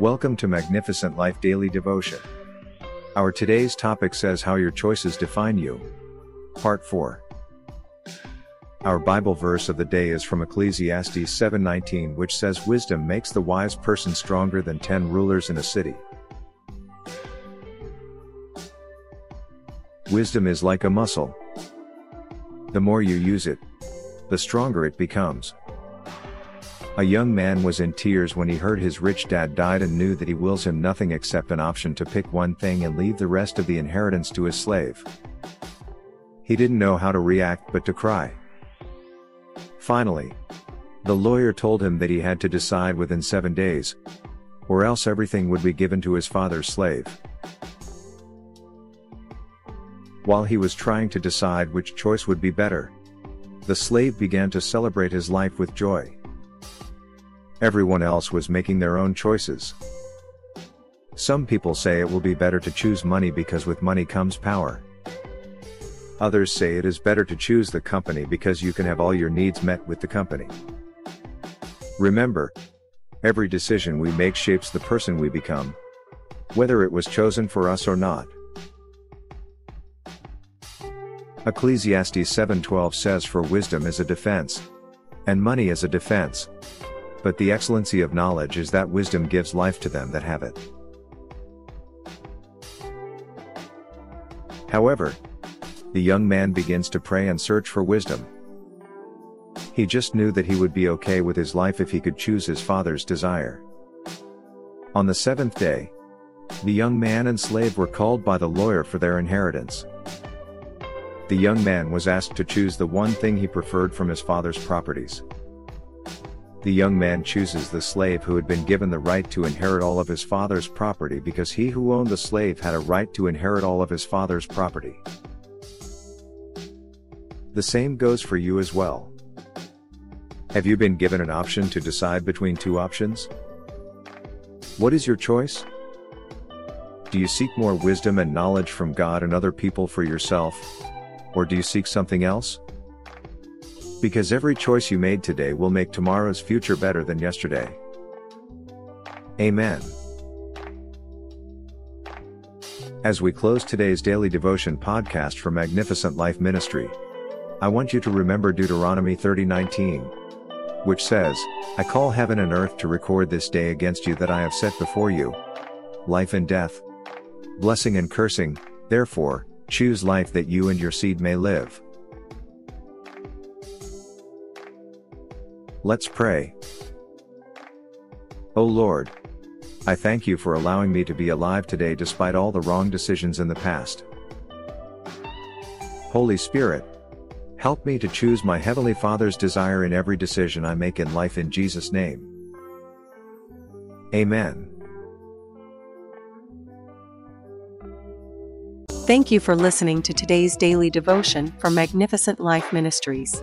Welcome to Magnificent Life Daily Devotion. Our today's topic says how your choices define you. Part 4. Our Bible verse of the day is from Ecclesiastes 7:19 which says wisdom makes the wise person stronger than 10 rulers in a city. Wisdom is like a muscle. The more you use it, the stronger it becomes. A young man was in tears when he heard his rich dad died and knew that he wills him nothing except an option to pick one thing and leave the rest of the inheritance to his slave. He didn't know how to react but to cry. Finally, the lawyer told him that he had to decide within seven days, or else everything would be given to his father's slave. While he was trying to decide which choice would be better, the slave began to celebrate his life with joy. Everyone else was making their own choices. Some people say it will be better to choose money because with money comes power. Others say it is better to choose the company because you can have all your needs met with the company. Remember, every decision we make shapes the person we become, whether it was chosen for us or not. Ecclesiastes 7:12 says for wisdom is a defense and money is a defense. But the excellency of knowledge is that wisdom gives life to them that have it. However, the young man begins to pray and search for wisdom. He just knew that he would be okay with his life if he could choose his father's desire. On the seventh day, the young man and slave were called by the lawyer for their inheritance. The young man was asked to choose the one thing he preferred from his father's properties. The young man chooses the slave who had been given the right to inherit all of his father's property because he who owned the slave had a right to inherit all of his father's property. The same goes for you as well. Have you been given an option to decide between two options? What is your choice? Do you seek more wisdom and knowledge from God and other people for yourself? Or do you seek something else? Because every choice you made today will make tomorrow's future better than yesterday. Amen. As we close today's daily devotion podcast for Magnificent Life Ministry, I want you to remember Deuteronomy 30:19, which says, "I call heaven and earth to record this day against you that I have set before you life and death, blessing and cursing, therefore, choose life that you and your seed may live." Let's pray. O Lord, I thank you for allowing me to be alive today despite all the wrong decisions in the past. Holy Spirit, help me to choose my Heavenly Father's desire in every decision I make in life in Jesus' name. Amen. Thank you for listening to today's daily devotion from Magnificent Life Ministries.